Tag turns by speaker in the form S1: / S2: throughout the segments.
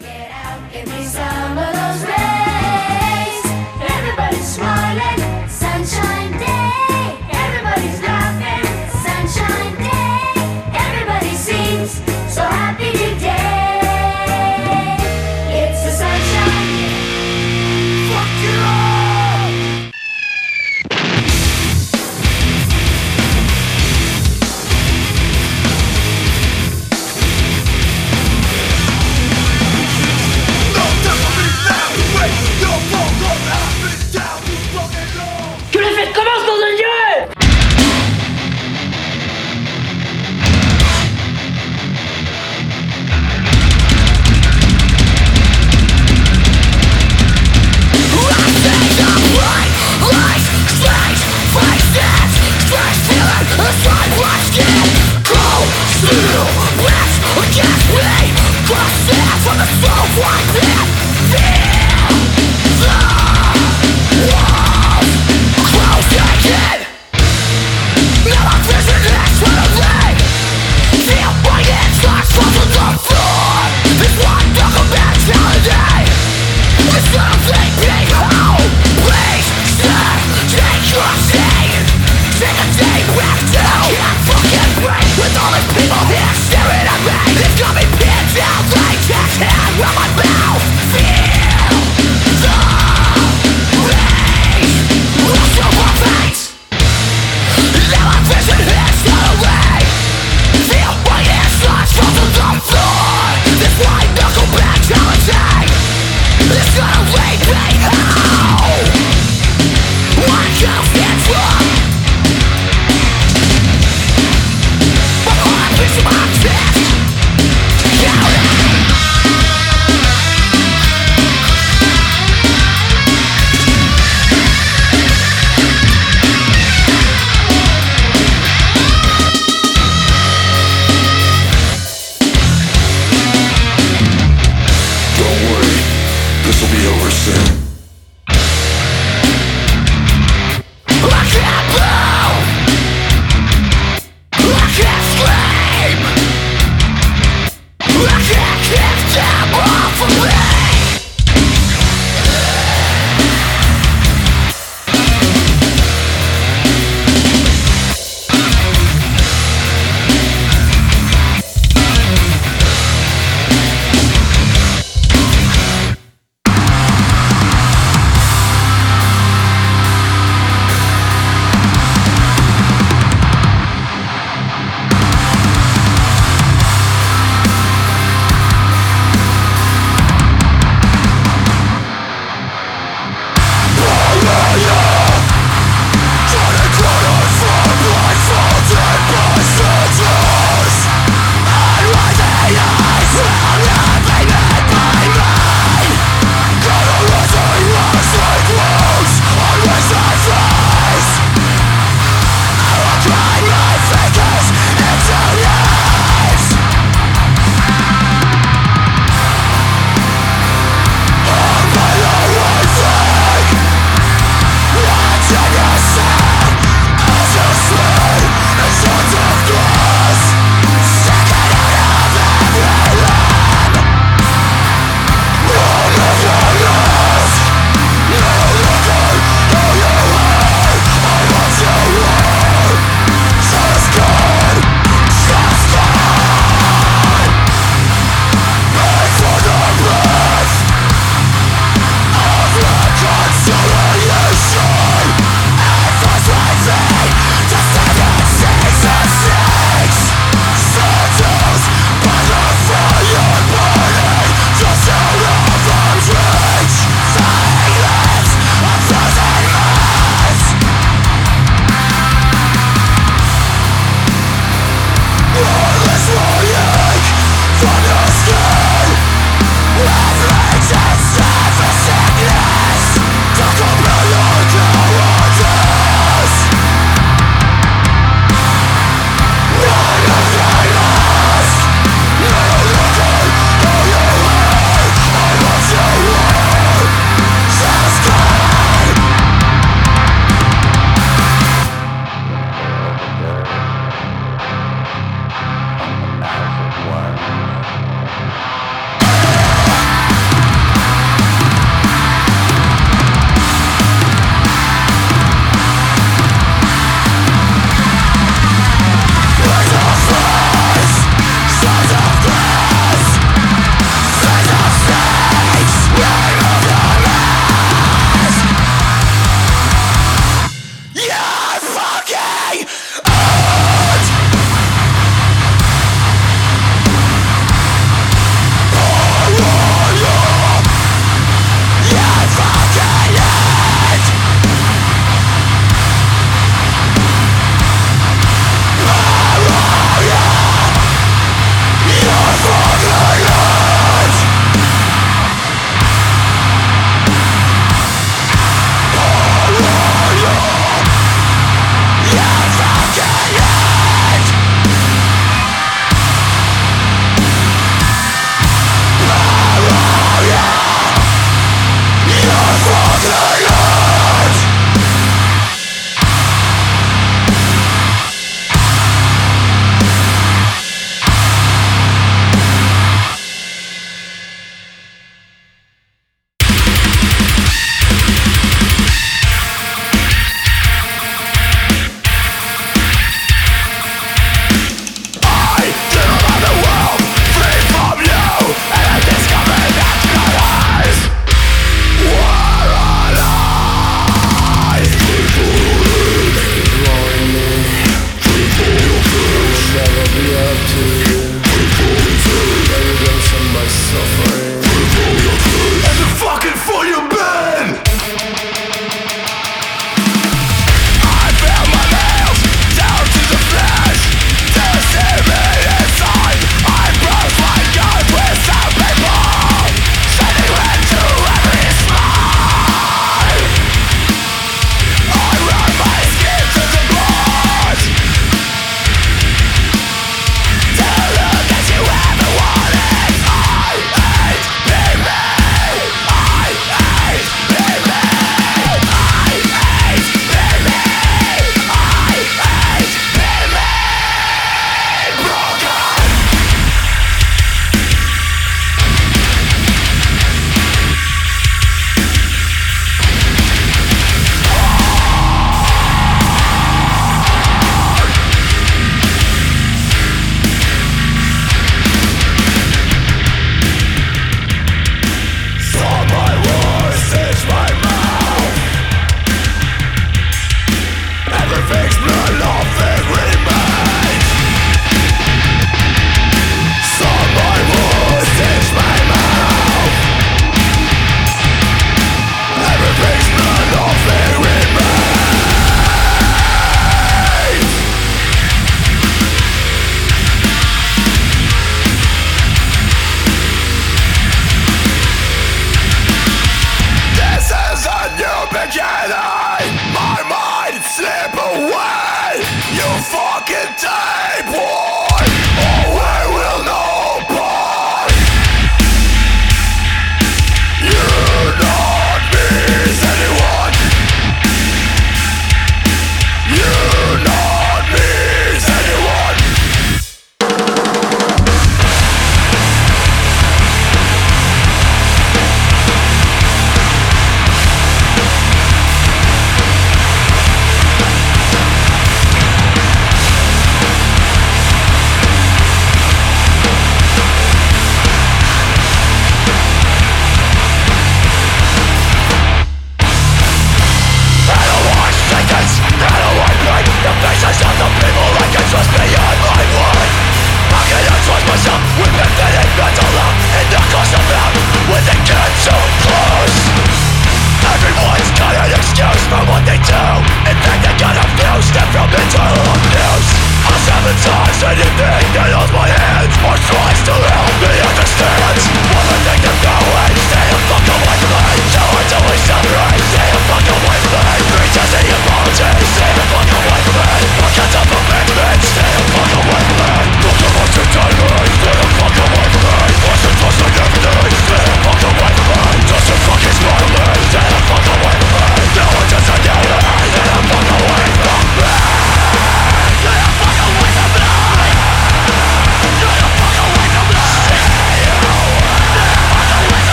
S1: Get out, give me some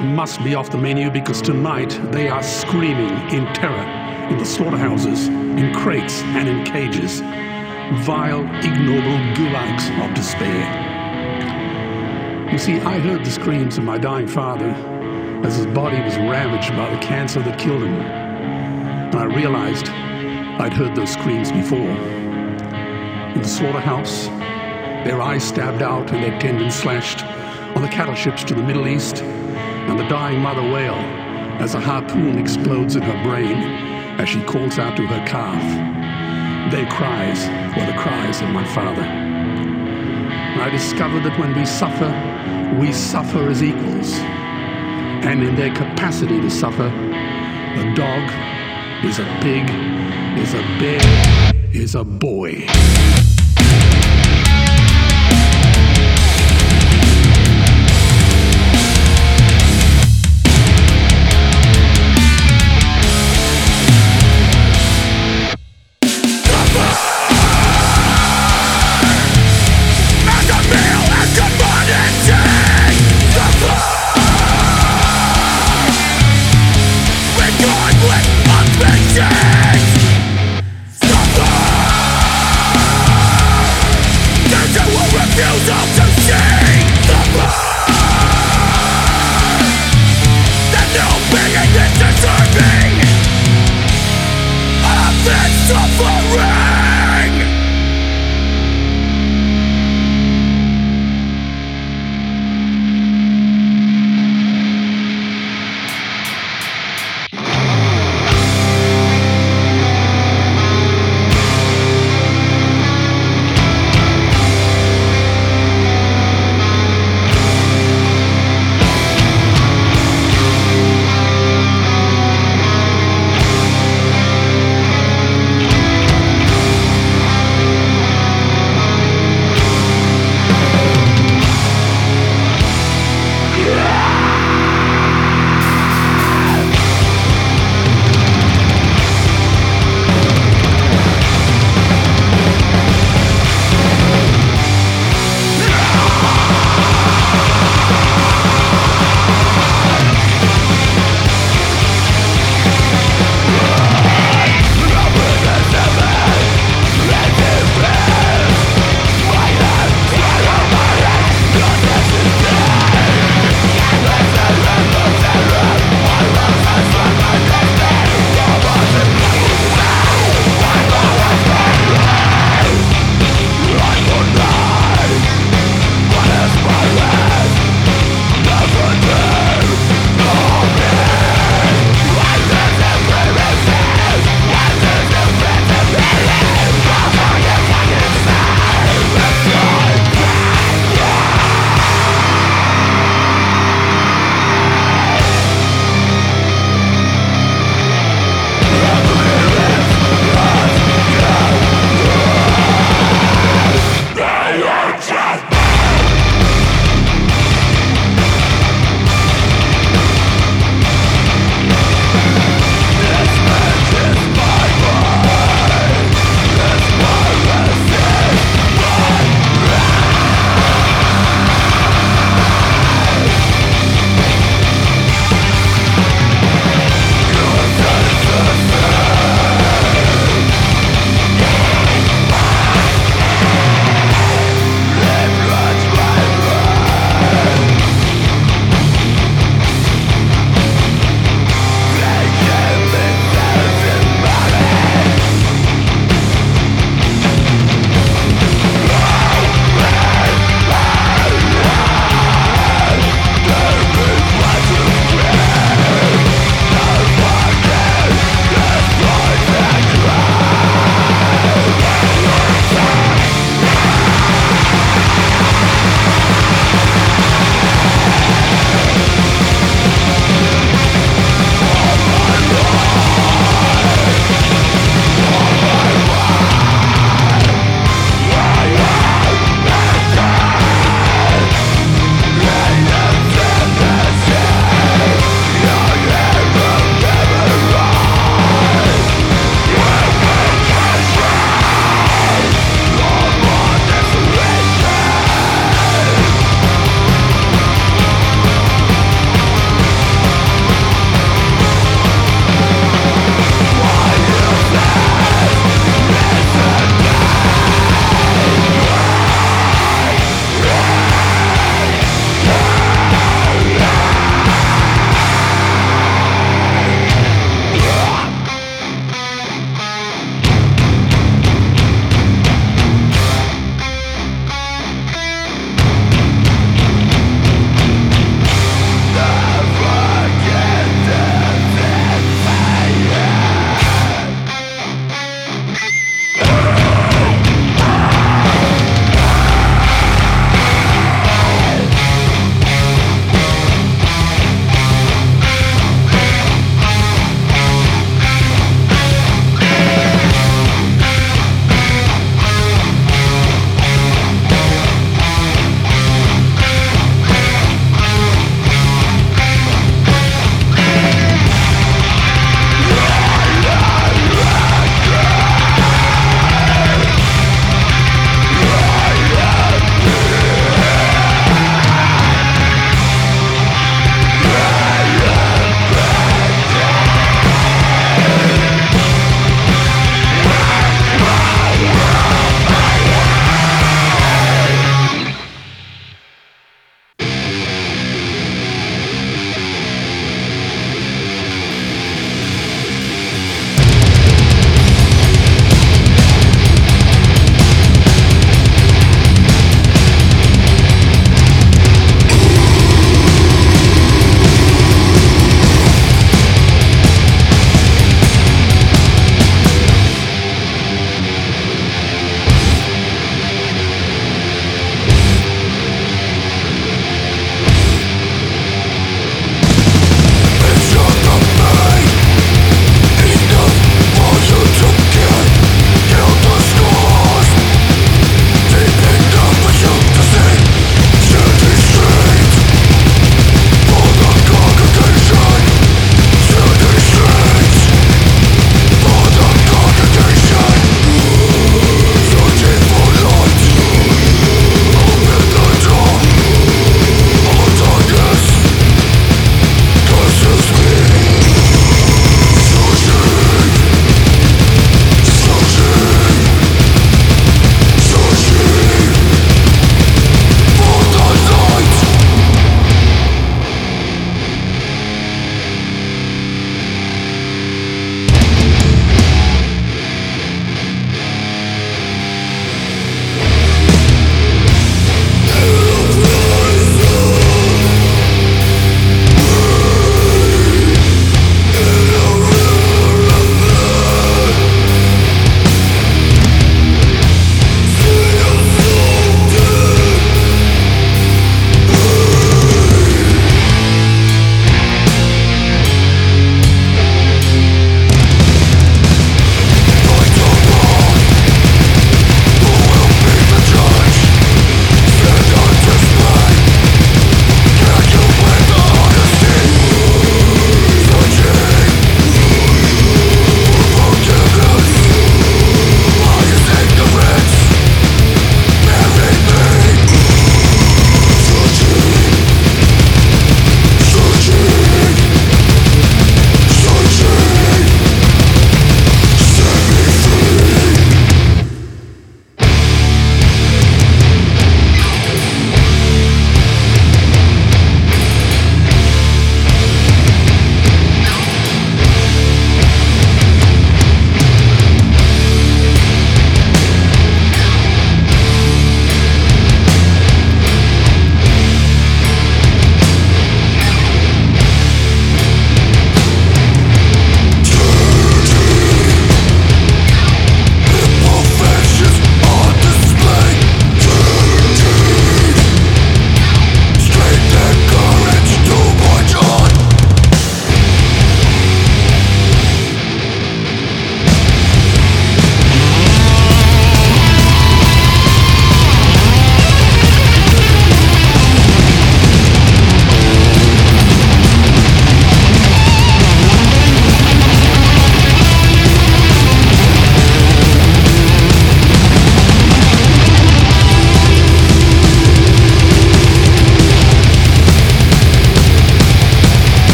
S2: Must be off the menu because tonight they are screaming in terror in the slaughterhouses, in crates, and in cages. Vile, ignoble gulags of despair. You see, I heard the screams of my dying father as his body was ravaged by the cancer that killed him. And I realized I'd heard those screams before. In the slaughterhouse, their eyes stabbed out and their tendons slashed on the cattle ships to the Middle East, and the dying mother wail as a harpoon explodes in her brain as she calls out to her calf. Their cries were the cries of my father. I discovered that when we suffer, we suffer as equals. And in their capacity to suffer, a dog is a pig, is a bear, is a boy.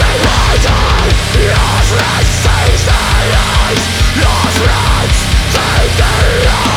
S3: Right now! Right side, stay right. Los right!
S1: Side right!